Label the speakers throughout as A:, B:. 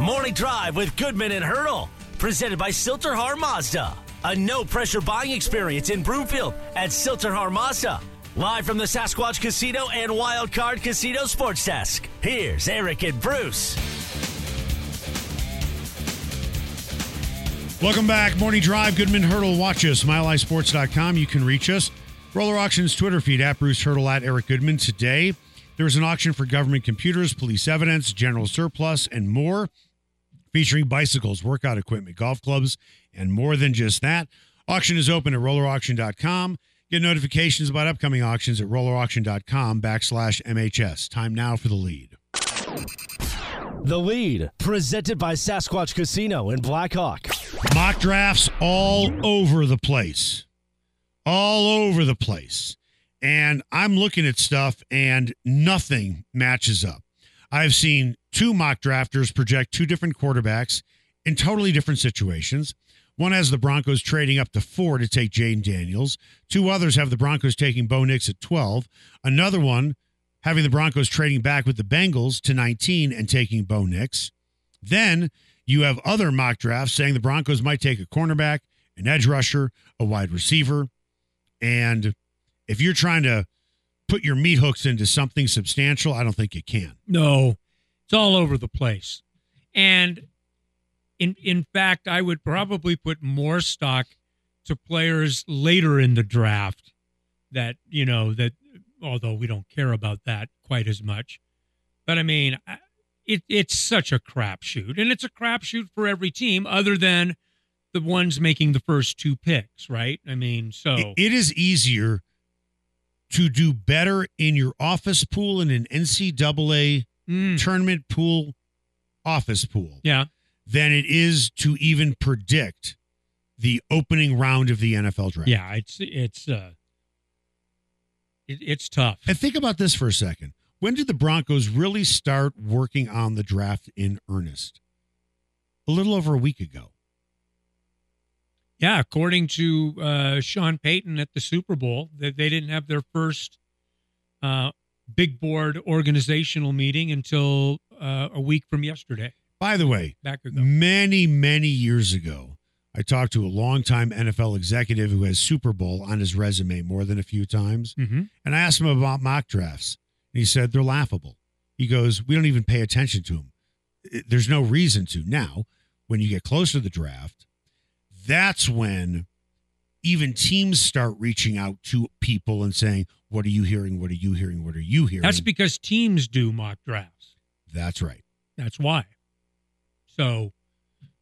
A: Morning Drive with Goodman and Hurdle. Presented by Sill-TerHar Mazda. A no pressure buying experience in Broomfield at Sill-TerHar Mazda. Live from the Sasquatch Casino and Wild Card Casino Sports Desk. Here's Eric and Bruce.
B: Welcome back. Morning Drive. Goodman Hurdle. Watch us. MileHighSports.com. You can reach us. Roller Auctions Twitter feed at Bruce Hurdle at Eric Goodman. Today, there was an auction for government computers, police evidence, general surplus, and more, featuring bicycles, workout equipment, golf clubs, and more than just that. Auction is open at rollerauction.com. Get notifications about upcoming auctions at rollerauction.com backslash MHS. Time now for the lead.
A: The lead, presented by Sasquatch Casino in Blackhawk.
B: Mock drafts all over the place. All over the place. And I'm looking at stuff and nothing matches up. I've seen two mock drafters project two different quarterbacks in totally different situations. One has the Broncos trading up to four to take Jayden Daniels. Two others have the Broncos taking Bo Nix at 12. Another one having the Broncos trading back with the Bengals to 19 and taking Bo Nix. Then you have other mock drafts saying the Broncos might take a cornerback, an edge rusher, a wide receiver. And if you're trying to put your meat hooks into something substantial, I don't think you can.
C: No, it's all over the place. And in in fact, I would probably put more stock to players later in the draft that, you know, that although we don't care about that quite as much. But I mean, it, it's such a crapshoot, and it's a crapshoot for every team other than the ones making the first two picks, right? I mean, so
B: It- it is easier to do better in your office pool in an NCAA
C: Mm,
B: tournament pool, office pool,
C: yeah,
B: than it is to even predict the opening round of the NFL draft.
C: yeah, it's it's uh, it, it's tough.
B: And think about this for a second. When did the Broncos really start working on the draft in earnest? A little over a week ago.
C: Yeah, according to uh, Sean Payton at the Super Bowl, that they didn't have their first uh, big board organizational meeting until uh, a week from yesterday.
B: By the way,
C: Back ago.
B: many, many years ago, I talked to a longtime NFL executive who has Super Bowl on his resume more than a few times.
C: Mm-hmm.
B: And I asked him about mock drafts. And he said they're laughable. He goes, We don't even pay attention to them. There's no reason to. Now, when you get closer to the draft, that's when even teams start reaching out to people and saying, What are you hearing? What are you hearing? What are you hearing?
C: That's because teams do mock drafts.
B: That's right.
C: That's why. So,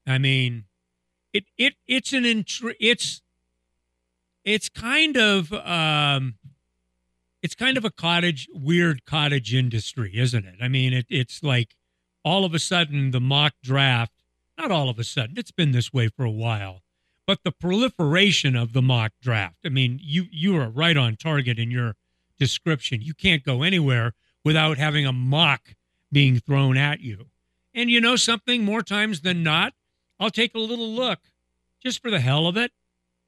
C: I mean, it it it's an intri- it's it's kind of um it's kind of a cottage weird cottage industry, isn't it? I mean, it it's like all of a sudden the mock draft, not all of a sudden, it's been this way for a while, but the proliferation of the mock draft. I mean, you you are right on target in your description. You can't go anywhere without having a mock being thrown at you. And you know something, more times than not, I'll take a little look just for the hell of it.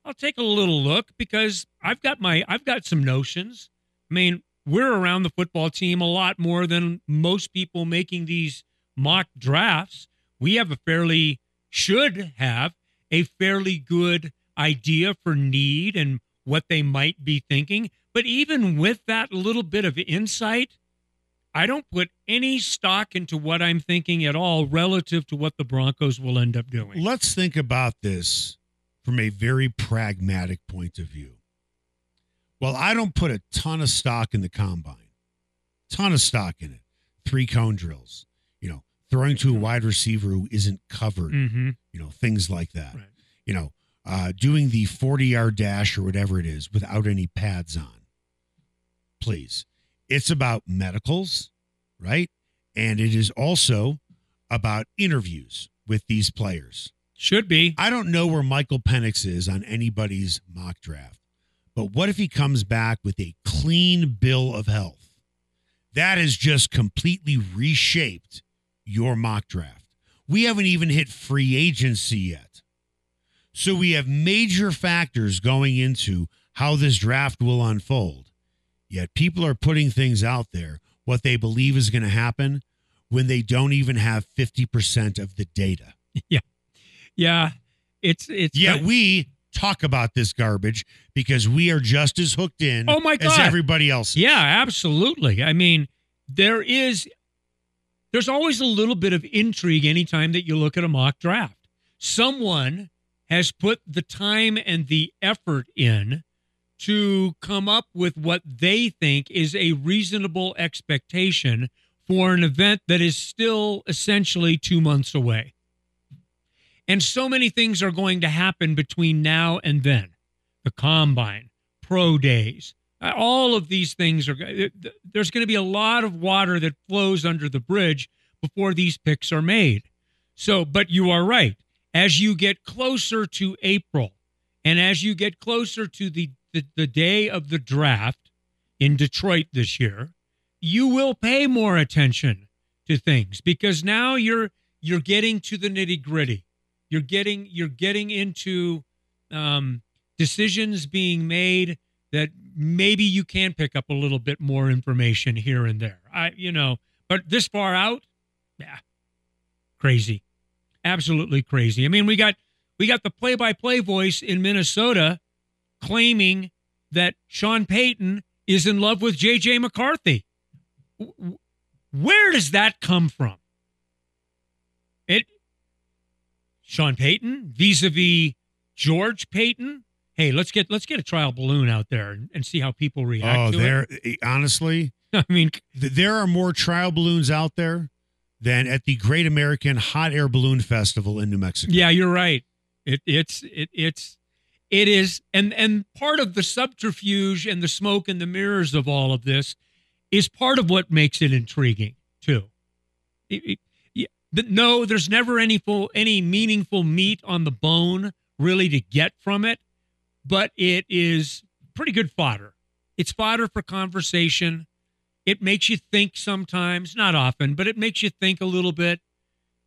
C: I'll take a little look because I've got my I've got some notions. I mean, we're around the football team a lot more than most people making these mock drafts. We have a fairly should have a fairly good idea for need and what they might be thinking. But even with that little bit of insight, I don't put any stock into what I'm thinking at all relative to what the Broncos will end up doing.
B: Let's think about this from a very pragmatic point of view. Well, I don't put a ton of stock in the combine, ton of stock in it. Three cone drills, throwing to a wide receiver who isn't covered,
C: Mm-hmm.
B: you know, things like that.
C: Right.
B: You know, uh, doing the 40 yard dash or whatever it is without any pads on. Please. It's about medicals, right? And it is also about interviews with these players.
C: Should be.
B: I don't know where Michael Penix is on anybody's mock draft, but what if he comes back with a clean bill of health? That has just completely reshaped your mock draft. We haven't even hit free agency yet. So we have major factors going into how this draft will unfold. Yet people are putting things out there, what they believe is going to happen, when they don't even have 50% of the data.
C: Yeah, Yeah. it's it's
B: Yet we talk about this garbage because we are just as hooked in
C: Oh my God.
B: as everybody else.
C: Yeah, absolutely. I mean, there is there's always a little bit of intrigue anytime that you look at a mock draft. Someone has put the time and the effort in to come up with what they think is a reasonable expectation for an event that is still essentially 2 months away. And so many things are going to happen between now and then. The combine, pro days, all of these things are there's going to be a lot of water that flows under the bridge before these picks are made. So, but you are right. As you get closer to April and as you get closer to the the, the day of the draft in Detroit this year, you will pay more attention to things because now you're you're getting to the nitty-gritty. You're getting you're getting into um, decisions being made that maybe you can pick up a little bit more information here and there. I, you know, but this far out, yeah, crazy, absolutely crazy. I mean, we got we got the play-by-play voice in Minnesota claiming that Sean Payton is in love with J.J. McCarthy. Where does that come from? It Sean Payton vis-a-vis George Payton hey, let's get let's get a trial balloon out there and, and see how people react
B: Oh, there eh,
C: honestly. I mean,
B: th- there are more trial balloons out there than at the Great American Hot Air Balloon Festival in New Mexico.
C: yeah, you're right. It it's it it's it is and and part of the subterfuge and the smoke and the mirrors of all of this is part of what makes it intriguing too. It- it- no, there's never any full any meaningful meat on the bone really to get from it, but it is pretty good fodder. It's fodder for conversation. It makes you think sometimes, not often, but it makes you think a little bit.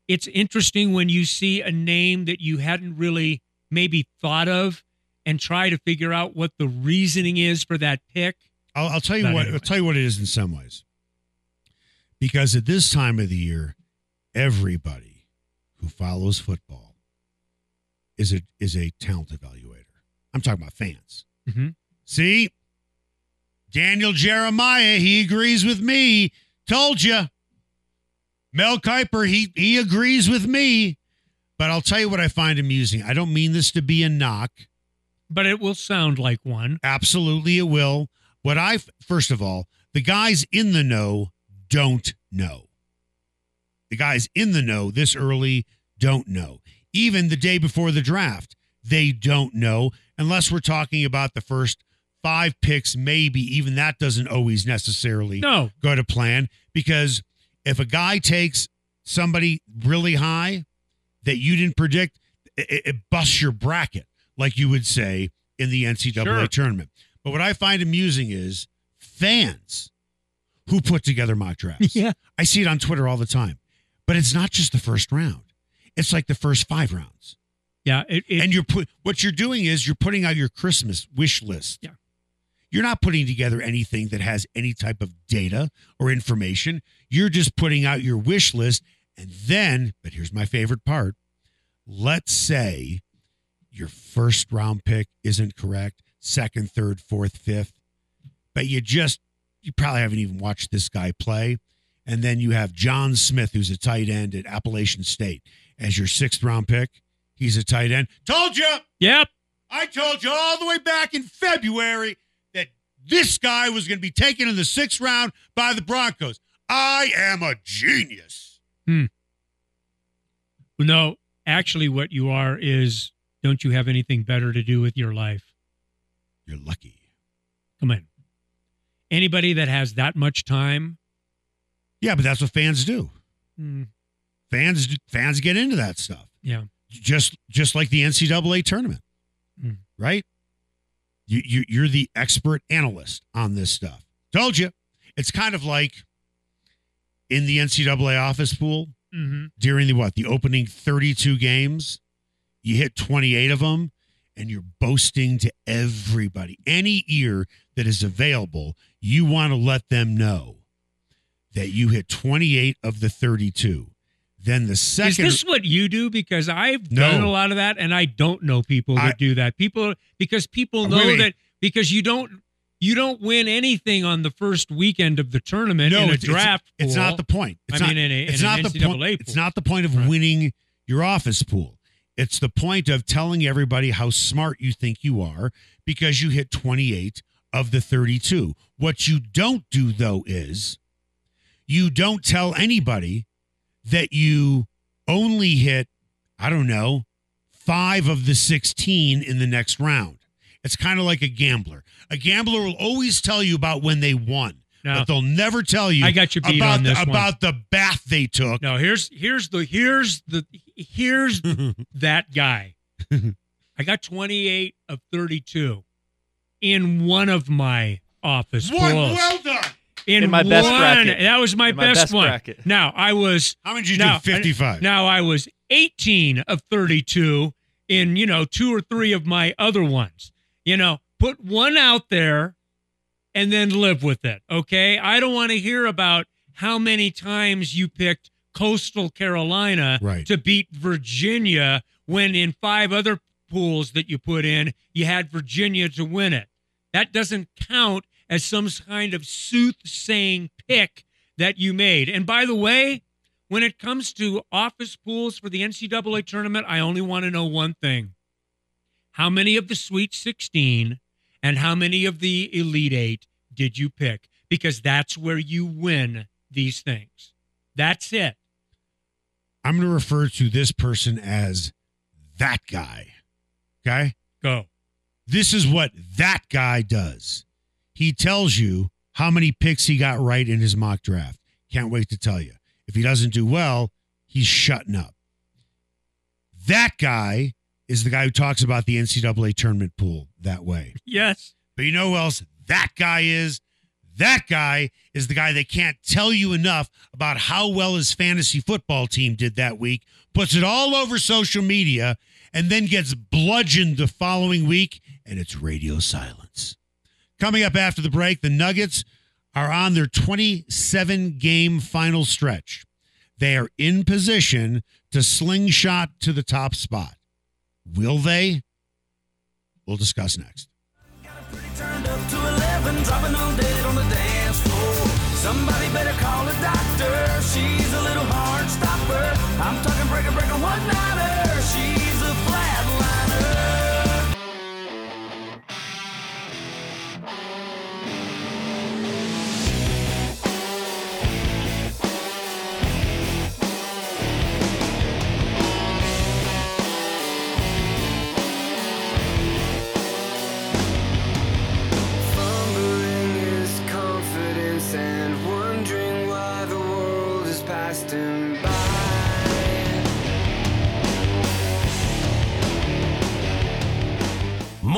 C: It's interesting when you see a name that you hadn't really maybe thought of and try to figure out what the reasoning is for that pick.
B: I'll, I'll tell you what.
C: anyway.
B: I'll tell you what it is in some ways. Because at this time of the year, everybody who follows football is a is a talent evaluator. I'm talking about fans.
C: Mhm.
B: See, Daniel Jeremiah, he agrees with me. Told you. Mel Kiper, he he agrees with me. But I'll tell you what I find amusing. I don't mean this to be a knock.
C: But it will sound like one.
B: Absolutely, it will. What I first of all, the guys in the know don't know. The guys in the know this early don't know. Even the day before the draft, they don't know unless we're talking about the first five picks. Maybe even that doesn't always necessarily
C: No,
B: go to plan because if a guy takes somebody really high that you didn't predict, it, it busts your bracket, like you would say in the NCAA
C: Sure.
B: tournament. But what I find amusing is fans who put together mock drafts.
C: Yeah.
B: I see it on Twitter all the time. But it's not just the first round. It's like the first five rounds.
C: Yeah, it, it,
B: and you're put what you're doing is you're putting out your Christmas wish list.
C: Yeah.
B: You're not putting together anything that has any type of data or information. You're just putting out your wish list. And then, but here's my favorite part. Let's say your first round pick isn't correct, second, third, fourth, fifth, but you just, you probably haven't even watched this guy play. And then you have John Smith, who's a tight end at Appalachian State, as your sixth round pick. He's a tight end. Told you.
C: yep.
B: I told you all the way back in February that this guy was going to be taken in the sixth round by the Broncos. I am a genius. Hmm.
C: No, actually, what you are is don't you have anything better to do with your life?
B: You're lucky.
C: Come on. Anybody that has that much time,
B: Yeah, but that's what fans do.
C: hmm,
B: Fans fans get into that stuff.
C: yeah,
B: Just just like the NCAA tournament,
C: Hmm.
B: right? You, you you're the expert analyst on this stuff. Told you. It's kind of like in the NCAA office pool.
C: hmm
B: during the what the opening 32 games you hit 28 of them and you're boasting to everybody any ear that is available you want to let them know that you hit 28 of the 32. Then the second.
C: Is this what you do? Because I've
B: No.
C: done a lot of that, and I don't know people that
B: I-
C: do that. People because people
B: uh,
C: know
B: wait.
C: that because you don't you don't win anything on the first weekend of the tournament in a
B: it's- it's-
C: draft.
B: It's,
C: pool.
B: not the point. It's
C: I
B: not,
C: mean, in a-
B: it's
C: in
B: not
C: an
B: the point.
C: NCAA
B: It's not the point of
C: Right.
B: winning your office pool. It's the point of telling everybody how smart you think you are because you hit 28 of the 32. What you don't do though is you don't tell anybody that you only hit I don't know, 5 of the 16 in the next round. It's kind of like a gambler. A gambler will always tell you about when they won,
C: No.
B: but they'll never tell you
C: I got you beat
B: about
C: on
B: the,
C: this one.
B: about the bath they took.
C: No, here's here's the here's the here's that guy. I got 28 of 32 in one of my office pools.
B: well.
C: In,
D: In my best
C: one,
D: bracket.
C: That was my
D: my
C: best,
D: best
C: one.
D: bracket.
C: Now I was
B: How many did you
C: now,
B: do? 55.
C: Now I was 18 of 32 in you know two or three of my other ones. You know, put one out there and then live with it. Okay, I don't want to hear about how many times you picked Coastal Carolina
B: Right.
C: to beat Virginia when in five other pools that you put in you had Virginia to win it. That doesn't count as some kind of soothsaying pick that you made. And by the way, when it comes to office pools for the NCAA tournament, I only want to know one thing. How many of the Sweet 16 and how many of the Elite Eight did you pick? Because that's where you win these things. That's it.
B: I'm going to refer to this person as that guy. Okay?
C: Go.
B: This is what that guy does. He tells you how many picks he got right in his mock draft. Can't wait to tell you. If he doesn't do well, he's shutting up. That guy is the guy who talks about the NCAA tournament pool that way.
C: Yes.
B: But you know who else that guy is? That guy is the guy that can't tell you enough about how well his fantasy football team did that week, puts it all over social media, and then gets bludgeoned the following week, and it's radio silence. Coming up after the break, the Nuggets are on their 27 game final stretch. They are in position to slingshot to the top spot. Will they? We'll discuss next.
E: Turned up to 11, dropping on dead on the dance floor. Somebody better call a doctor. She's a little hard stopper. I'm talking breaker, breaker, one.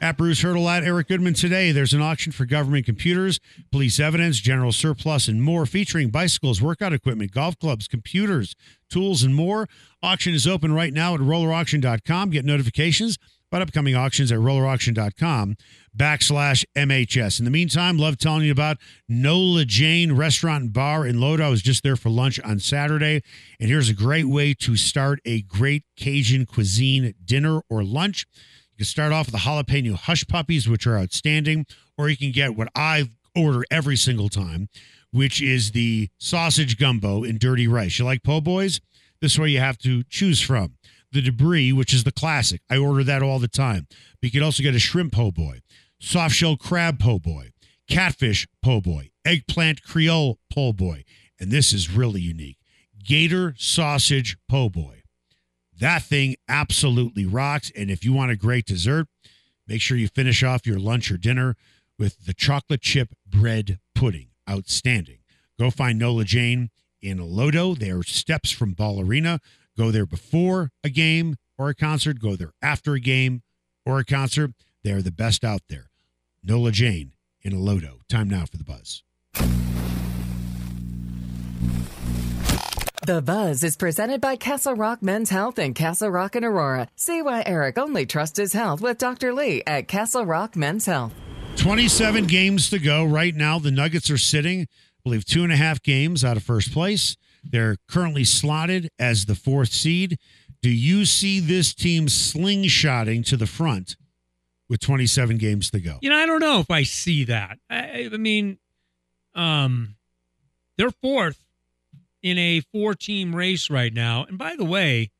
B: at Bruce Hurdle at Eric Goodman today. There's an auction for government computers, police evidence, general surplus, and more, featuring bicycles, workout equipment, golf clubs, computers, tools, and more. Auction is open right now at rollerauction.com. Get notifications about upcoming auctions at rollerauction.com backslash MHS. In the meantime, love telling you about Nola Jane Restaurant and Bar in LoDo. I was just there for lunch on Saturday, and here's a great way to start a great Cajun cuisine dinner or lunch. You can start off with the jalapeno hush puppies, which are outstanding, or you can get what I order every single time, which is the sausage gumbo in dirty rice. You like po' boys? This is where you have to choose from. The debris, which is the classic. I order that all the time. But you can also get a shrimp po' boy, soft shell crab po' boy, catfish po' boy, eggplant creole po' boy, and this is really unique. Gator sausage po' boy. That thing absolutely rocks. And if you want a great dessert, make sure you finish off your lunch or dinner with the chocolate chip bread pudding. Outstanding. Go find Nola Jane in Lodo. They are steps from Ball Arena. Go there before a game, or a concert, go there after a game or a concert. They are the best out there. Nola Jane in Lodo. Time now for the buzz.
D: The Buzz is presented by Castle Rock Men's Health and Castle Rock and Aurora. See why Eric only trusts his health with Dr. Lee at Castle Rock Men's Health.
B: 27 games to go. Right now, the Nuggets are sitting, I believe, two and a half games out of first place. They're currently slotted as the fourth seed. Do you see this team slingshotting to the front with 27 games to go?
C: You know, I don't know if I see that. I, I mean, um, they're fourth in a four-team race right now. And by the way,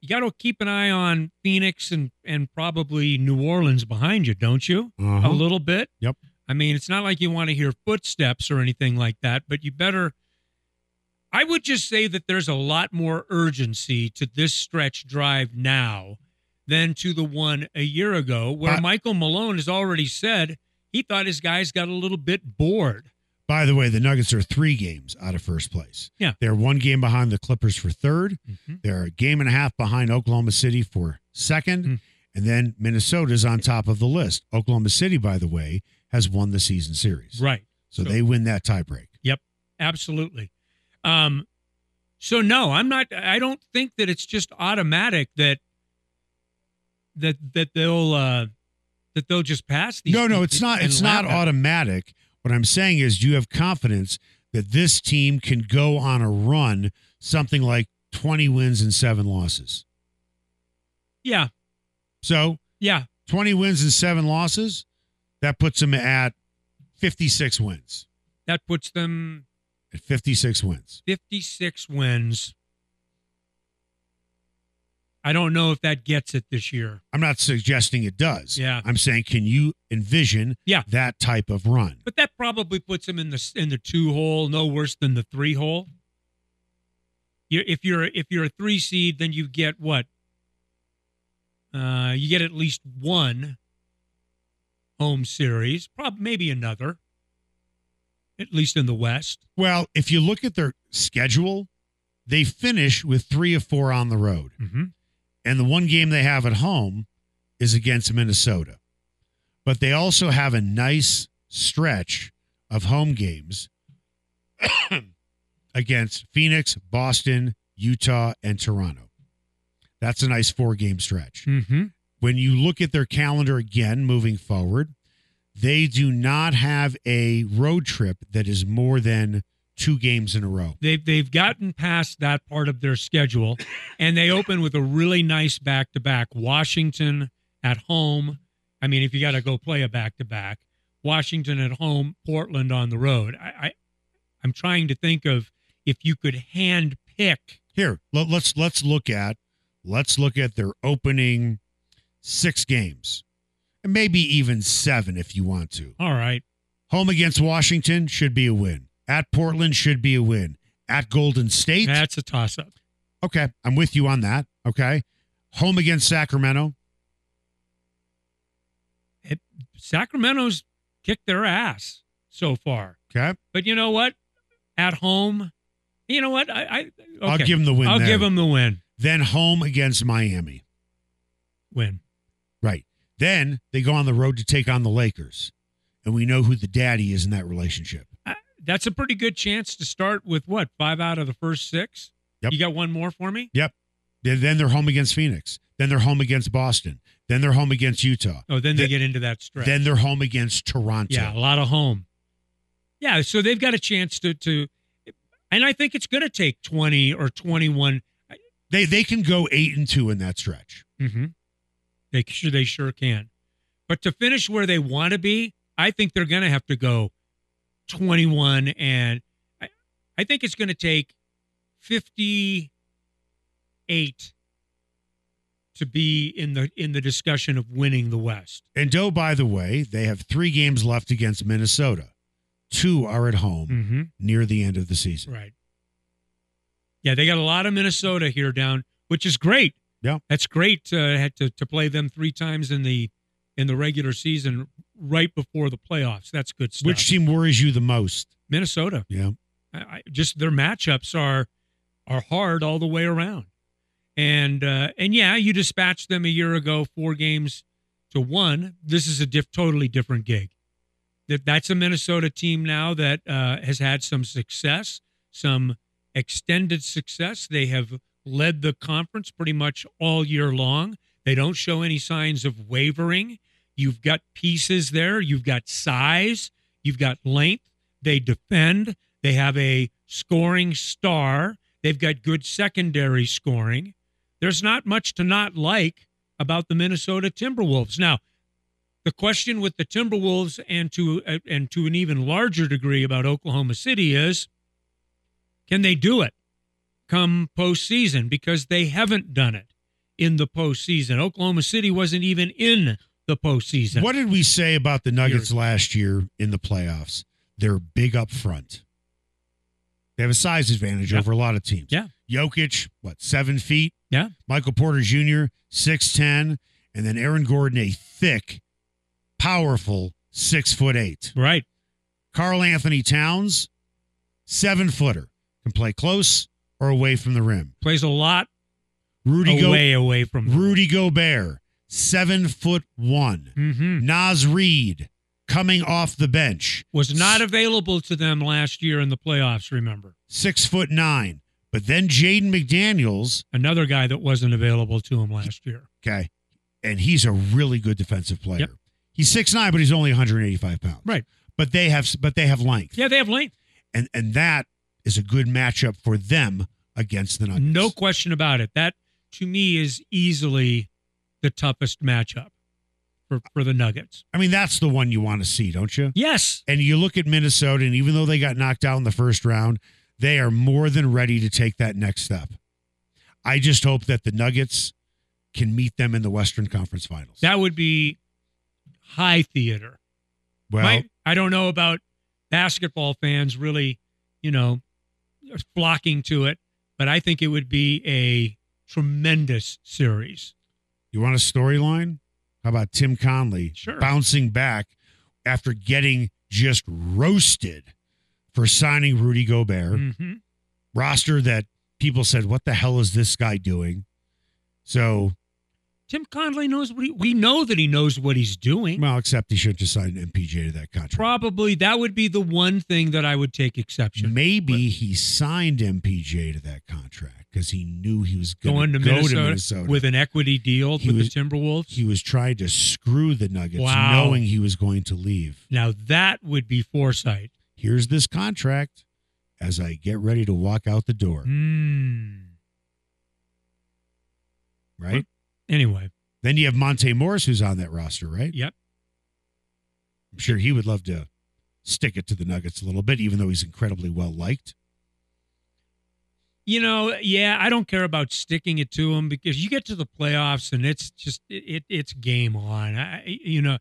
C: you got to keep an eye on Phoenix and and probably New Orleans behind you, don't you?
B: Uh-huh.
C: A little bit.
B: Yep.
C: I mean, it's not like you want to hear footsteps or anything like that, but you better. I would just say that there's a lot more urgency to this stretch drive now than to the one a year ago, where
B: Uh,
C: Michael Malone has already said he thought his guys got a little bit bored.
B: By the way, the Nuggets are three games out of first place.
C: Yeah.
B: They're one game behind the Clippers for 3rd
C: Mhm.
B: They're a game and a half behind Oklahoma City for second.
C: Mm.
B: And then Minnesota's on top of the list. Oklahoma City, by the way, has won the season series.
C: Right.
B: So,
C: So-
B: they win that tiebreak. Yep.
C: Absolutely. Um, so no, I'm not. I don't think that it's just automatic that that that they'll uh, that they'll just pass these.
B: No, no, it's not. It's not automatic. What I'm saying is, you have confidence that this team can go on a run, something like 20 wins and seven losses.
C: Yeah,
B: So
C: yeah.
B: 20 wins and seven losses, that puts them at 56 wins.
C: That puts them
B: At 56 wins.
C: 56 wins. I don't know if that gets it this year.
B: I'm not suggesting it does.
C: Yeah.
B: I'm saying, can you envision
C: Yeah.
B: that type of run?
C: But that probably puts them in the in the two hole, no worse than the three hole. You if you're if you're a three seed, then you get what? Uh, you get at least one home series, probably maybe another. At least in the West.
B: Well, if you look at their schedule, they finish with three of four on the road.
C: Mm-hmm.
B: And the one game they have at home is against Minnesota. But they also have a nice stretch of home games against Phoenix, Boston, Utah, and Toronto. That's a nice four game stretch.
C: Mm-hmm.
B: When you look at their calendar again moving forward, they do not have a road trip that is more than two games in a row.
C: They've they've gotten past that part of their schedule, and they open with a really nice back to back. Washington at home. I mean, if you got to go play a back to back, Washington at home, Portland on the road. I, I I'm trying to think of if you could hand pick.
B: Here, let, let's let's look at let's look at their opening six games, and maybe even seven if you want to.
C: All right,
B: Home against Washington should be a win. At Portland should be a win. At Golden State,
C: that's a toss up.
B: okay, I'm with you on that. Okay, home against Sacramento,
C: Sacramento's kicked their ass so far,
B: okay,
C: but you know what? At home, you know what? I, I okay.
B: I'll give them the win.
C: I'll
B: there.
C: give them the win.
B: Then home against Miami,
C: Win.
B: right? Then they go on the road to take on the Lakers, and we know who the daddy is in that relationship.
C: That's a pretty good chance to start with what five out of the first six.
B: Yep.
C: You got one more for me?
B: Yep. Then they're home against Phoenix. Then they're home against Boston. Then they're home against Utah.
C: Oh, then they
B: Th-
C: get into that stretch.
B: Then they're home against Toronto.
C: yeah, a lot of home. Yeah, so they've got a chance to to, and I think it's going to take twenty or twenty one.
B: They they can go eight and two in that stretch.
C: Mm-hmm. They sure they sure can, but to finish where they want to be, I think they're going to have to go twenty one, and I, I think it's going to take fifty eight to be in the in the discussion of winning the West.
B: And Doe, by the way, they have three games left against Minnesota. Two are at home
C: Mm-hmm.
B: near the end of the season.
C: Right. Yeah, they got a lot of Minnesota here down, which is great.
B: Yeah.
C: that's great uh, to to play them three times in the in the regular season right before the playoffs. That's good stuff.
B: Which team worries you the most?
C: Minnesota.
B: Yeah.
C: I, I, just their matchups are are hard all the way around. and uh, and yeah, you dispatched them a year ago, four games to one. This is a diff- totally different gig. That that's a Minnesota team now that uh, has had some success, some extended success. They have led the conference pretty much all year long. They don't show any signs of wavering. You've got pieces there. You've got size. You've got length. They defend. They have a scoring star. They've got good secondary scoring. There's not much to not like about the Minnesota Timberwolves. Now, the question with the Timberwolves and to uh, and to an even larger degree about Oklahoma City is can they do it come postseason? Because they haven't done it in the postseason. Oklahoma City wasn't even in the postseason.
B: What did we say about the Nuggets last year in the playoffs? They're big up front. They have a size advantage
C: Yeah.
B: over a lot of teams.
C: Yeah.
B: Jokic, what, seven feet?
C: Yeah.
B: Michael Porter Jr., 6'10, and then Aaron Gordon, a thick, powerful six foot eight.
C: Right.
B: Karl-Anthony Towns, seven footer, can play close or away from the rim.
C: Plays a lot
B: Rudy Go-
C: away away from the
B: Rudy Gobert, seven foot one.
C: Mhm.
B: Naz Reid coming off the bench,
C: was not available to them last year in the playoffs, remember.
B: six foot nine. But then Jaden McDaniels,
C: Another guy that wasn't available to him last year.
B: okay, and he's a really good defensive player.
C: Yep.
B: He's six nine, but he's only 185 pounds.
C: Right.
B: But they have but they have length.
C: Yeah, they have length.
B: And and that is a good matchup for them against the Nuggets.
C: No question about it. That to me is easily the toughest matchup for, for the Nuggets.
B: I mean, that's the one you want to see, don't you?
C: Yes.
B: And you look at Minnesota, and even though they got knocked out in the first round, they are more than ready to take that next step. I just hope that the Nuggets can meet them in the Western Conference Finals.
C: That would be high theater.
B: well,
C: Might- I don't know about basketball fans really, you know, flocking to it, but I think it would be a tremendous series.
B: you want a storyline? How about Tim Connelly
C: Sure.
B: bouncing back after getting just roasted for signing Rudy Gobert?
C: hmm
B: Roster that people said, "What the hell is this guy doing?" So,
C: Tim Connelly knows what he, we know that he knows what he's doing.
B: well, except he shouldn't have signed an MPJ to that contract.
C: Probably that would be the one thing that I would take exception.
B: Maybe he signed MPJ to that contract because he knew he was
C: Going to
B: go
C: Minnesota,
B: to Minnesota
C: with an equity deal
B: He
C: with
B: was-
C: the Timberwolves.
B: He was trying to screw the Nuggets,
C: Wow.
B: knowing he was going to leave.
C: now that would be foresight.
B: Here's this contract as I get ready to walk out the door.
C: Mm.
B: Right?
C: Anyway,
B: Then you have Monte Morris, who's on that roster, right?
C: yep.
B: I'm sure he would love to stick it to the Nuggets a little bit, even though he's incredibly well liked.
C: You know, yeah, I don't care about sticking it to him because you get to the playoffs and it's just it, it it's game on. I, you know,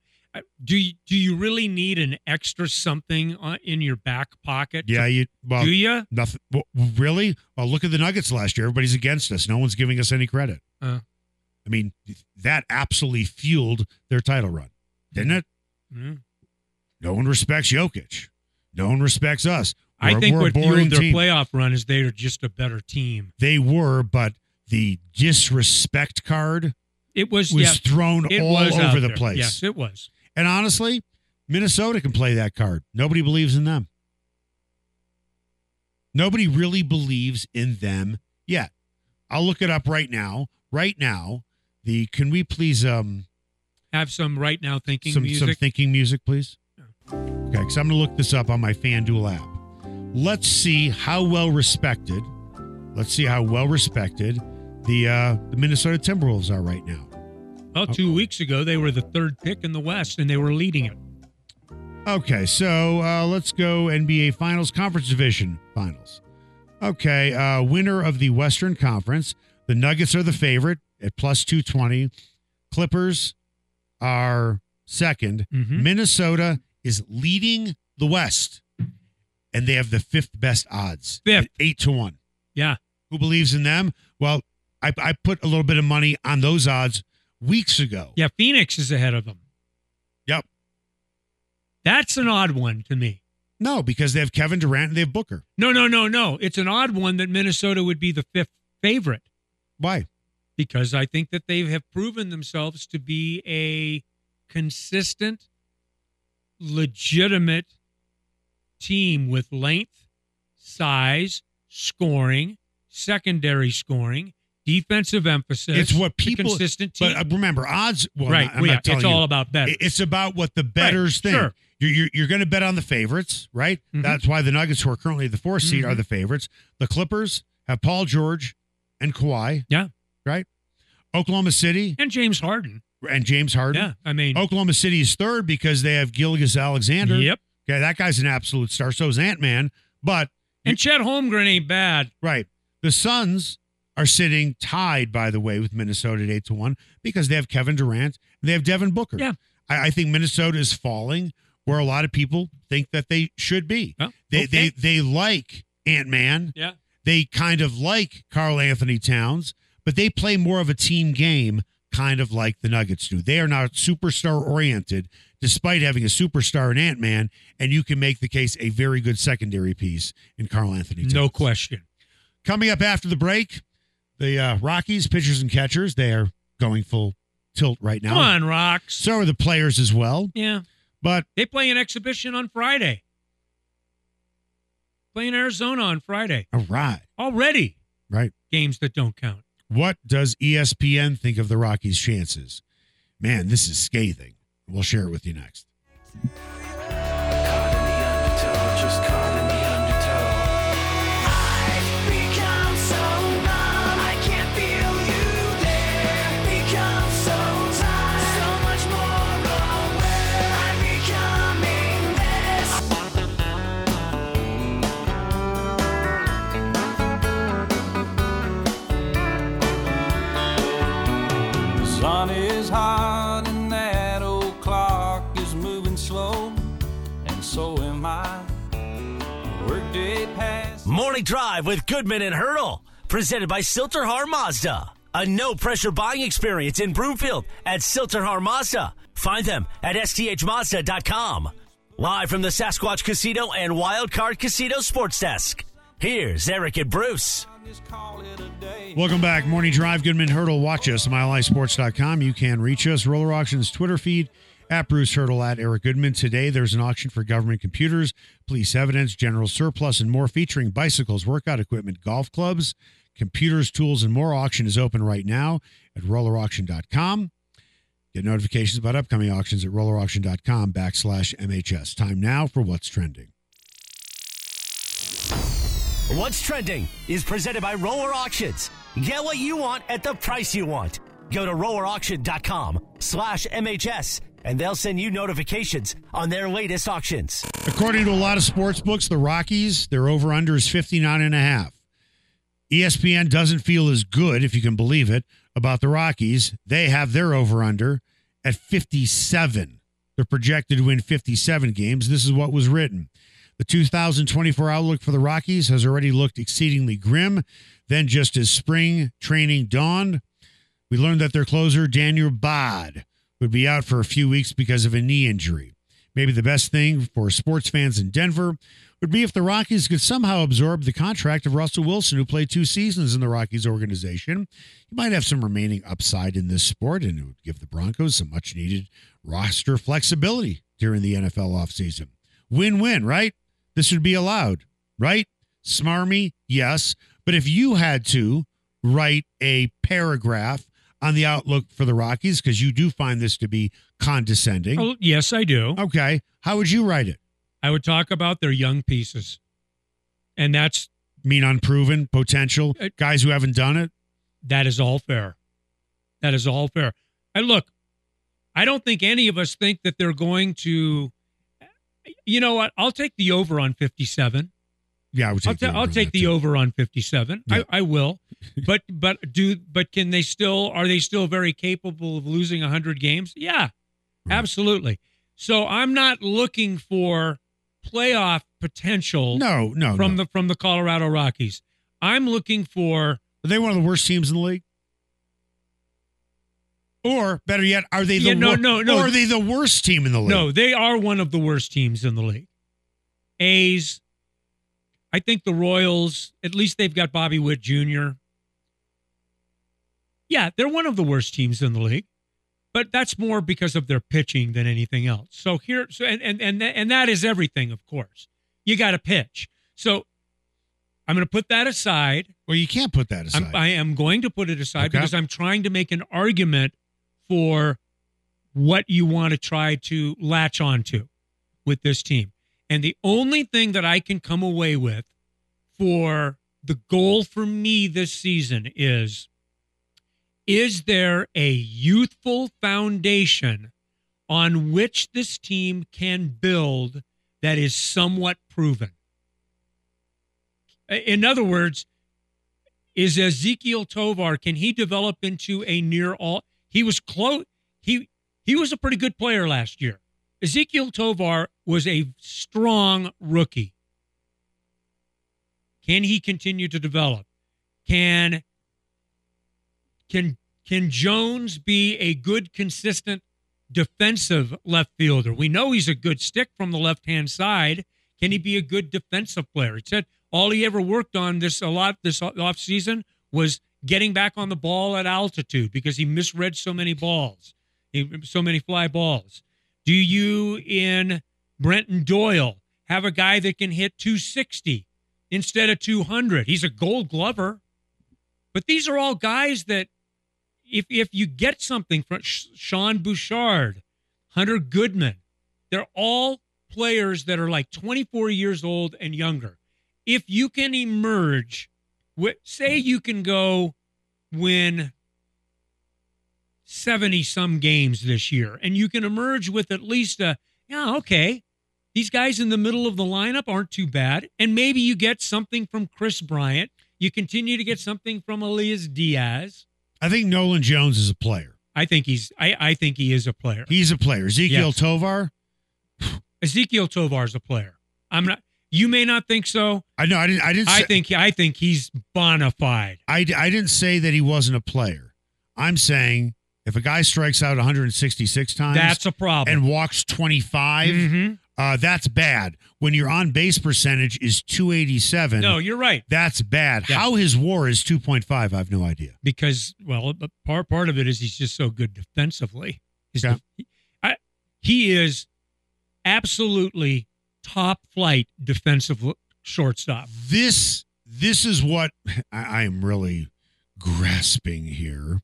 C: do you, do you really need an extra something in your back pocket?
B: Yeah, you well,
C: do you?
B: nothing. Well, really? Well, look at the Nuggets last year. Everybody's against us. No one's giving us any credit.
C: Uh.
B: I mean, that absolutely fueled their title run, didn't it?
C: Mm.
B: No one respects Jokic. No one respects us.
C: I
B: We're-
C: think what fueled their
B: team.
C: playoff run is they're just a better team.
B: They were, but the disrespect card
C: It was,
B: was
C: yeah,
B: thrown
C: it
B: all
C: was
B: over the
C: there.
B: place.
C: Yes, it was.
B: And honestly, Minnesota can play that card. Nobody believes in them. Nobody really believes in them yet. I'll look it up right now. Right now, the can we please um
C: Have some right now thinking
B: some
C: music.
B: some thinking music, please? Okay, because I'm gonna look this up on my FanDuel app. Let's see how well respected. Let's see how well respected the uh the Minnesota Timberwolves are right now.
C: well, two weeks ago they were the third pick in the West and they were leading it.
B: Okay, so uh, let's go NBA Finals, Conference Division Finals. Okay, uh, winner of the Western Conference. The Nuggets are the favorite at plus 220. Clippers are 2nd
C: Mhm.
B: Minnesota is leading the West, and they have the fifth best odds.
C: Fifth.
B: eight to one.
C: Yeah.
B: Who believes in them? Well, I, I put a little bit of money on those odds weeks ago.
C: Yeah, Phoenix is ahead of them.
B: Yep.
C: That's an odd one to me.
B: No, because they have Kevin Durant and they have Booker.
C: No, no, no, no. It's an odd one that Minnesota would be the fifth favorite.
B: Why?
C: Because I think that they have proven themselves to be a consistent, legitimate team with length, size, scoring, secondary scoring, defensive emphasis.
B: It's what people-
C: consistent team.
B: But uh, remember, odds. Well,
C: right.
B: not- I'm
C: yeah,
B: not
C: it's all about.
B: It- It's about what the betters think.
C: sure.
B: You're, you're, you're going to bet on the favorites, right?
C: Mhm.
B: That's why the Nuggets, who are currently the fourth seed, are
C: Mhm.
B: the favorites. The Clippers have Paul George and Kawhi.
C: Yeah.
B: Right? Oklahoma City
C: and James Harden.
B: and James Harden.
C: Yeah. I mean,
B: Oklahoma City is third because they have Gilgeous-Alexander.
C: yep.
B: Okay, that guy's an absolute star. So is Ant Man. But
C: And Chet Holmgren ain't bad.
B: Right. The Suns are sitting tied, by the way, with Minnesota at eight to one because they have Kevin Durant and they have Devin Booker.
C: Yeah.
B: I, I think Minnesota is falling where a lot of people think that they should be.
C: Oh,
B: They
C: okay.
B: they they like Ant Man.
C: Yeah.
B: They kind of like Karl-Anthony Towns, but they play more of a team game, kind of like the Nuggets do. They are not superstar oriented, despite having a superstar in Ant Man, and you can make the case a very good secondary piece in Karl-Anthony Towns.
C: No question.
B: Coming up after the break, the uh, Rockies pitchers and catchers they are going full tilt right now.
C: Come on, Rocks.
B: So are the players as well.
C: Yeah.
B: But
C: They play an exhibition on Friday. Playing Arizona on Friday.
B: all right,
C: Already
B: right.
C: games that don't count.
B: What does ESPN think of the Rockies' chances? Man, this is scathing. We'll share it with you next.
E: Sun is hot and that old clock is moving slow, and so am I. Workday.
A: Morning Drive with Goodman and Hurdle. Presented by Sill-TerHar Mazda. A no pressure buying experience in Broomfield at Sill-TerHar Mazda. Find them at sthmazda.com. Live from the Sasquatch Casino and Wild Card Casino Sports Desk. Here's Eric and Bruce.
B: Welcome back. Morning Drive, Goodman Hurdle. Watch us, MileHighSports.com. You can reach us. Roller Auctions Twitter feed at Bruce Hurdle at Eric Goodman. Today, there's an auction for government computers, police evidence, general surplus, and more featuring bicycles, workout equipment, golf clubs, computers, tools, and more. Auction is open right now at rollerauction.com. Get notifications about upcoming auctions at rollerauction.com backslash MHS. Time now for What's Trending.
A: What's trending is presented by Roller Auctions. Get what you want at the price you want. Go to rollerauction.com slash MHS and they'll send you notifications on their latest auctions.
B: According to a lot of sports books, the Rockies, their over under is 59 and a half. ESPN doesn't feel as good, if you can believe it, about the Rockies. They have their over under at 57. They're projected to win 57 games. This is what was written. The 2024 outlook for the Rockies has already looked exceedingly grim. Then, just as spring training dawned, we learned that their closer, Daniel Bard, would be out for a few weeks because of a knee injury. Maybe the best thing for sports fans in Denver would be if the Rockies could somehow absorb the contract of Russell Wilson, who played two seasons in the Rockies organization. He might have some remaining upside in this sport, and it would give the Broncos some much needed roster flexibility during the NFL offseason. Win win, right? This would be allowed, right? Smarmy, yes. But if you had to write a paragraph on the outlook for the Rockies, because you do find this to be condescending,
C: Oh, yes, I do.
B: okay, how would you write it?
C: I would talk about their young pieces. And that's
B: mean unproven potential
C: Uh,
B: guys who haven't done it
C: that is all fair. That is all fair. And look, I don't think any of us think that they're going to you know what? I'll take the over on 57.
B: yeah i would
C: I'll,
B: take
C: ta-
B: the over
C: I'll
B: on
C: take the over on 57.
B: Yeah.
C: I, I will. But but do but can they still are they still very capable of losing 100 games? Yeah.
B: Right.
C: Absolutely. So I'm not looking for playoff potential
B: no no
C: from
B: no.
C: the from the Colorado Rockies. I'm looking for
B: are they one of the worst teams in the league or better yet are they the
C: Yeah, no,
B: wor-
C: no, no.
B: or are they the worst team in the league
C: No, they are one of the worst teams in the league. A's. I think the Royals, at least they've got Bobby Witt Jr. Yeah, they're one of the worst teams in the league, but that's more because of their pitching than anything else. So here, so and and and and that is everything. Of course, you got to pitch. So I'm going to put that aside.
B: Well, you can't put that aside.
C: I'm, I am going to put it aside
B: Okay.
C: because I'm trying to make an argument for what you want to try to latch onto with this team. And the only thing that I can come away with for the goal for me this season is is there a youthful foundation on which this team can build that is somewhat proven? In other words, is Ezekiel Tovar can he develop into a near all he was close he he was a pretty good player last year. Ezekiel Tovar was a strong rookie. Can he continue to develop? Can can can Jones be a good consistent defensive left fielder? We know he's a good stick from the left-hand side. Can he be a good defensive player? He said all he ever worked on this a lot this off season was getting back on the ball at altitude because he misread so many balls, so many fly balls. Do you in Brenton Doyle have a guy that can hit 260 instead of 200? He's a gold glover. But these are all guys that if if you get something from Sean Bouchard, Hunter Goodman, they're all players that are like 24 years old and younger. If you can emerge, say you can go win 70 some games this year, and you can emerge with at least a, yeah, okay, these guys in the middle of the lineup aren't too bad. And maybe you get something from Kris Bryant. You continue to get something from Elias Diaz.
B: I think Nolan Jones is a player.
C: I think he's I, I think he is a player.
B: He's a player. Ezekiel
C: Yes.
B: Tovar.
C: Ezekiel Tovar is a player. I'm not you may not think so.
B: I know. I didn't. I didn't.
C: I
B: Say,
C: think I think he's bona fide.
B: I, I didn't say that he wasn't a player. I'm saying if a guy strikes out 166 times
C: That's a problem.
B: and walks 25,
C: Mhm.
B: uh, that's bad. When your on base percentage is 287,
C: No, you're right.
B: that's bad.
C: Yeah.
B: How his WAR is 2.5, I have no idea.
C: because well, part part of it is he's just so good defensively. His
B: Yeah.
C: def- I, he is absolutely top flight defensive shortstop.
B: This this is what I, am really grasping here.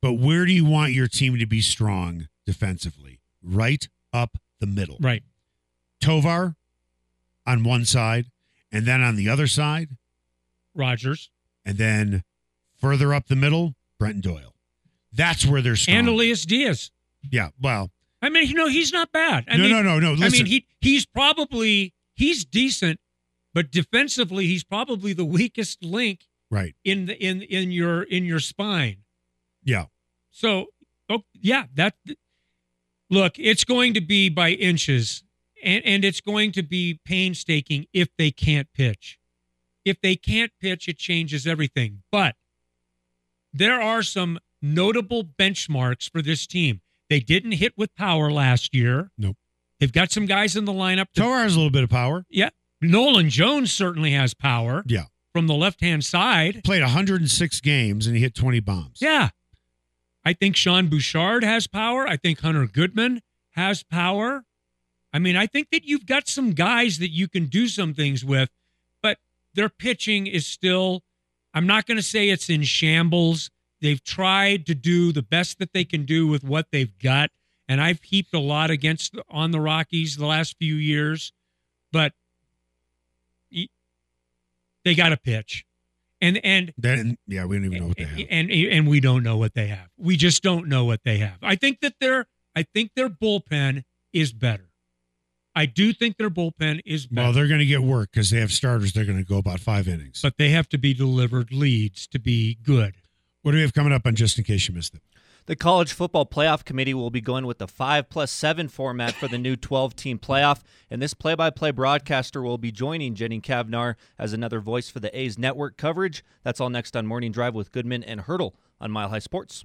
B: But where do you want your team to be strong defensively? Right up the middle.
C: Right.
B: Tovar on one side, and then on the other side,
C: Rodgers
B: and then further up the middle, Brenton Doyle. That's where they're strong.
C: and Elias Diaz.
B: yeah, well,
C: I mean, you know, he's not bad. I
B: no,
C: mean,
B: no, no, no.
C: I mean, he he's probably he's decent, but defensively, he's probably the weakest link
B: right?
C: in the in in your in your spine.
B: Yeah,
C: So, oh, yeah, that look, it's going to be by inches, and and it's going to be painstaking if they can't pitch. If they can't pitch, it changes everything. But there are some notable benchmarks for this team. They didn't hit with power last year.
B: Nope.
C: They've got some guys in the lineup. that-
B: Tovar has a little bit of power.
C: yeah, Nolan Jones certainly has power
B: Yeah,
C: from the left hand side.
B: played 106 games and he hit 20 bombs.
C: Yeah. I think Sean Bouchard has power. I think Hunter Goodman has power. I mean, I think that you've got some guys that you can do some things with, but their pitching is still, I'm not going to say it's in shambles. They've tried to do the best that they can do with what they've got. And I've heaped a lot against on the Rockies the last few years, but they got a pitch. And, and
B: Then yeah, we don't even know what they have.
C: and and we don't know what they have. We just don't know what they have. I think that their I think their bullpen is better. I do think their bullpen is better,
B: Well, they're going to get work because they have starters. They're going to go about five innings.
C: but they have to be delivered leads to be good.
B: What do we have coming up on just in case you missed it?
F: The College Football Playoff Committee will be going with the 5 plus 7 format for the new 12 team playoff, and this play by play broadcaster will be joining Jenny Cavnar as another voice for the A's network coverage. That's all next on Morning Drive with Goodman and Hurdle on Mile High Sports.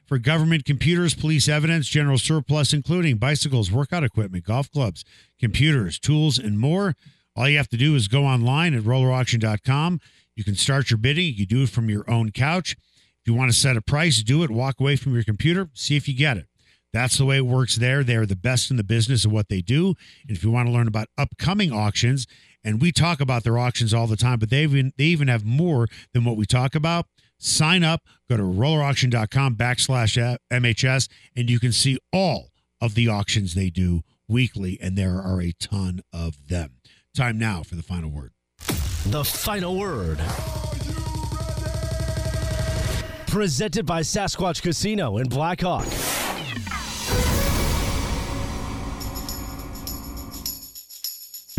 B: for government computers, police evidence, general surplus, including bicycles, workout equipment, golf clubs, computers, tools, and more. All you have to do is go online at rollerauction.com. You can start your bidding. You can do it from your own couch. If you want to set a price, do it. Walk away from your computer, see if you get it. That's the way it works there. They're the best in the business of what they do. And if you want to learn about upcoming auctions, and we talk about their auctions all the time, but they even they even have more than what we talk about. Sign up, go to rollerauction.com backslash MHS, and you can see all of the auctions they do weekly, and there are a ton of them. Time now for the final word.
A: The final word. Presented by Sasquatch Casino in Blackhawk.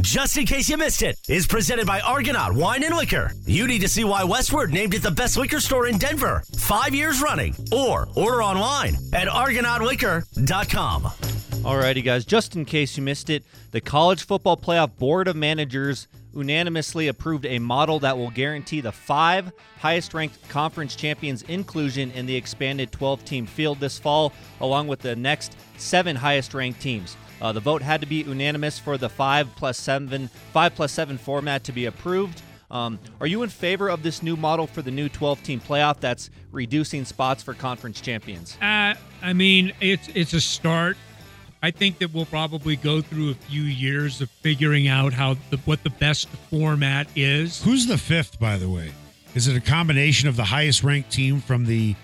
A: Just in case you missed it, is presented by Argonaut Wine and Liquor. You need to see why Westword named it the best liquor store in Denver, five years running, or order online at argonautliquor.com.
F: Alrighty, guys, just in case you missed it, the College Football Playoff Board of Managers unanimously approved a model that will guarantee the five highest ranked conference champions inclusion in the expanded 12 team field this fall, along with the next seven highest ranked teams. Uh, the vote had to be unanimous for the five plus seven, five plus seven format to be approved. Um, are you in favor of this new model for the new 12 team playoff that's reducing spots for conference champions?
C: Uh, I mean, it's it's a start. I think that we'll probably go through a few years of figuring out how the, what the best format is.
B: Who's the fifth, by the way? Is it a combination of the highest ranked team from the,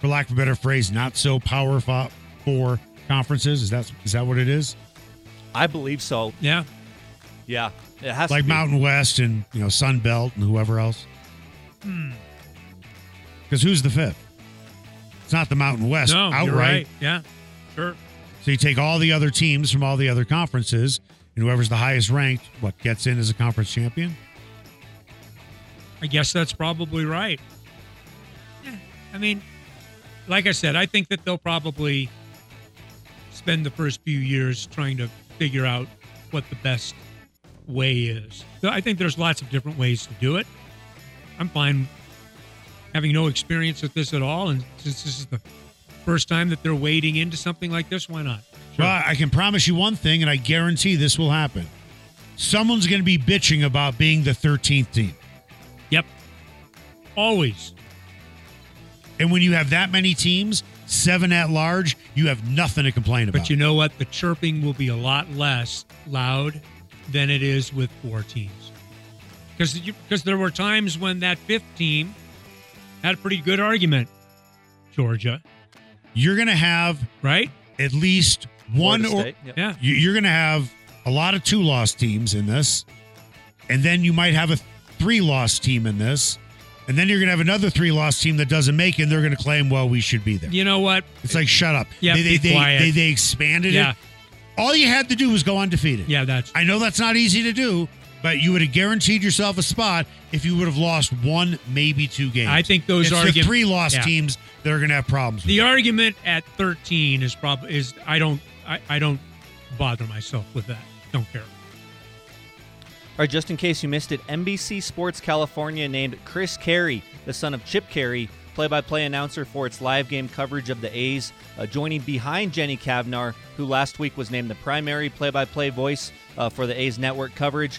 B: for lack of a better phrase, not so power fo- four conferences? Is that is that what it is?
F: I believe so.
C: Yeah,
F: Yeah, it has
B: Like
F: to be.
B: Mountain West and you know Sun Belt and whoever else.
C: Hmm.
B: Because who's the fifth? It's not the Mountain West
C: no,
B: outright.
C: you're right. Yeah, sure.
B: So you take all the other teams from all the other conferences, and whoever's the highest ranked, what gets in as a conference champion?
C: I guess that's probably right. Yeah, I mean, like I said, I think that they'll probably spend the first few years trying to figure out what the best way is. So I think there's lots of different ways to do it. I'm fine having no experience with this at all, and since this is the first time that they're wading into something like this, why not? Sure.
B: Well, I can promise you one thing, and I guarantee this will happen. Someone's going to be bitching about being the 13th team.
C: Yep. Always.
B: And when you have that many teams, seven at large, you have nothing to complain about.
C: But you know what? The chirping will be a lot less loud than it is with four teams. Because because there were times when that fifth team had a pretty good argument, Georgia,
B: You're going to have
C: right?
B: at least one or
F: yep.
C: Yeah.
B: you're going to have a lot of two loss teams in this, and then you might have a three loss team in this, and then you're going to have another three loss team that doesn't make it, and they're going to claim, well, we should be there.
C: You know what?
B: It's like shut up.
C: Yeah,
B: they, they,
C: be
B: they,
C: quiet.
B: they, they expanded
C: Yeah.
B: it. All you had to do was go undefeated.
C: Yeah, that's
B: I know that's not easy to do, but you would have guaranteed yourself a spot if you would have lost one, maybe two games.
C: I think those are
B: the three loss
C: Yeah.
B: teams that are going to have problems.
C: the argument at 13 is probably is I don't I, I don't bother myself with that. Don't care.
F: All right, just in case you missed it, NBC Sports California named Chris Caray, the son of Chip Caray, play by play announcer for its live game coverage of the A's, uh, joining behind Jenny Cavnar, who last week was named the primary play by play voice uh, for the A's network coverage.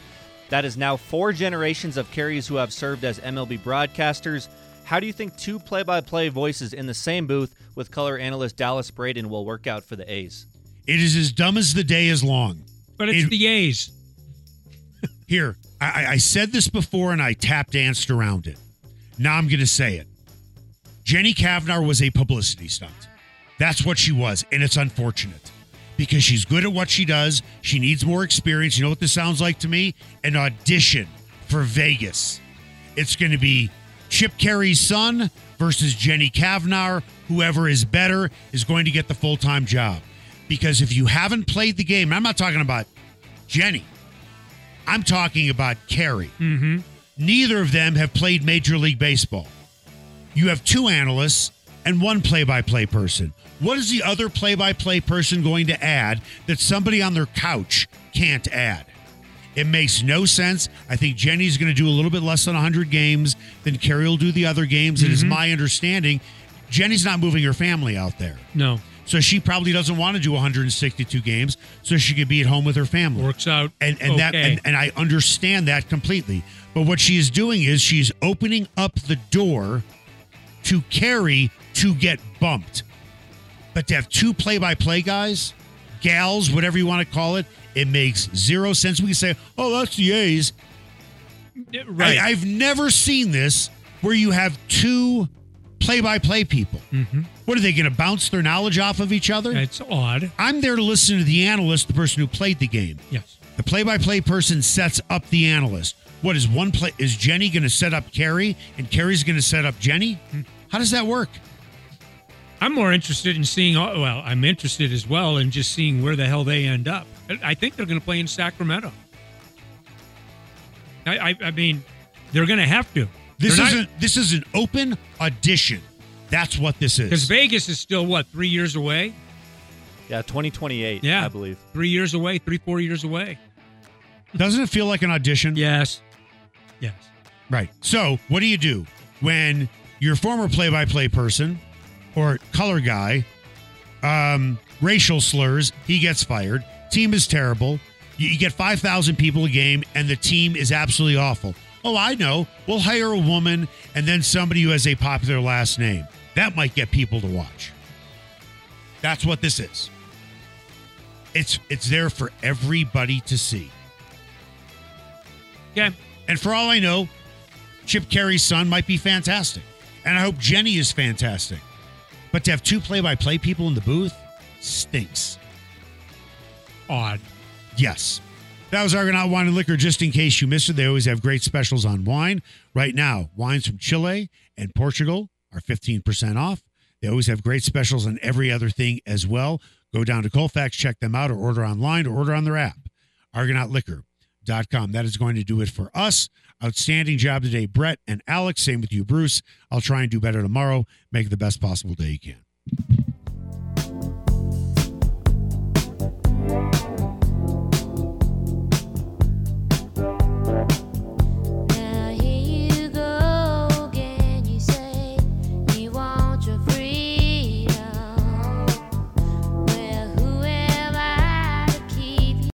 F: That is now four generations of Carays who have served as MLB broadcasters. How do you think two play by play voices in the same booth with color analyst Dallas Braden will work out for the A's?
B: It is as dumb as the day is long.
C: But it's
B: It-
C: the A's.
B: Here, I, I- said this before and I tap danced around it. Now I'm going to say it. Jenny Cavnar was a publicity stunt. That's what she was, and it's unfortunate because she's good at what she does. She needs more experience. You know what this sounds like to me? An audition for Vegas. It's going to be Chip Caray's son versus Jenny Cavnar. Whoever is better is going to get the full time job Because if you haven't played the game, I'm not talking about Jenny, I'm talking about Caray.
C: Mm-hmm.
B: Neither of them have played Major League Baseball. You have two analysts and one play by play person. What is the other play by play person going to add that somebody on their couch can't add? It makes no sense. I think Jenny's going to do a little bit less than 100 games than Caray will do the other games. It is my understanding Jenny's not moving her family out there.
C: No,
B: So she probably doesn't want to do 162 games so she can be at home with her family
C: works out.
B: and and that and, and I understand that completely. But what she is doing is she's opening up the door to Caray to get bumped. But to have two play-by-play guys, gals, whatever you want to call it, it makes zero sense. We can say, "Oh, that's the A's."
C: right.
B: I, I've never seen this where you have two play-by-play people.
C: Mhm.
B: What are they going to bounce their knowledge off of each other?
C: It's odd.
B: I'm there to listen to the analyst, the person who played the game.
C: Yes.
B: The play-by-play person sets up the analyst. What is one play? Is Jenny going to set up Caray, and Caray's going to set up Jenny? How does that work?
C: I'm more interested in seeing. Uh, well, I'm interested as well in just seeing where the hell they end up. I- think they're going to play in Sacramento. I, I, I mean, they're going to have to.
B: This
C: They're not-
B: isn't. This is an open audition. That's what this is. because.
C: Vegas is still what three years away.
F: Yeah, 2028,
C: Yeah.
F: I believe.
C: Three years away, three four years away.
B: Doesn't it feel like an audition?
C: Yes, yes.
B: Right. So, what do you do when your former play-by-play person or color guy, um, racial slurs, he gets fired. Team is terrible. You, you get five thousand people a game, and the team is absolutely awful. Oh, I know. We'll hire a woman and then somebody who has a popular last name. That might get people to watch. That's what this is. It's it's there for everybody to see.
C: Yeah.
B: And for all I know, Chip Carey's son might be fantastic. And I hope Jenny is fantastic. But to have two play by play people in the booth stinks.
C: Odd.
B: Yes. That was Argonaut Wine and Liquor. Just in case you missed it, they always have great specials on wine. Right now, wines from Chile and Portugal are 15% off. They always have great specials on every other thing as well. Go down to Colfax, check them out, or order online or order on their app, argonautliquor.com. That is going to do it for us. Outstanding job today, Brett and Alex. Same with you, Bruce. I'll try and do better tomorrow. Make the best possible day you can.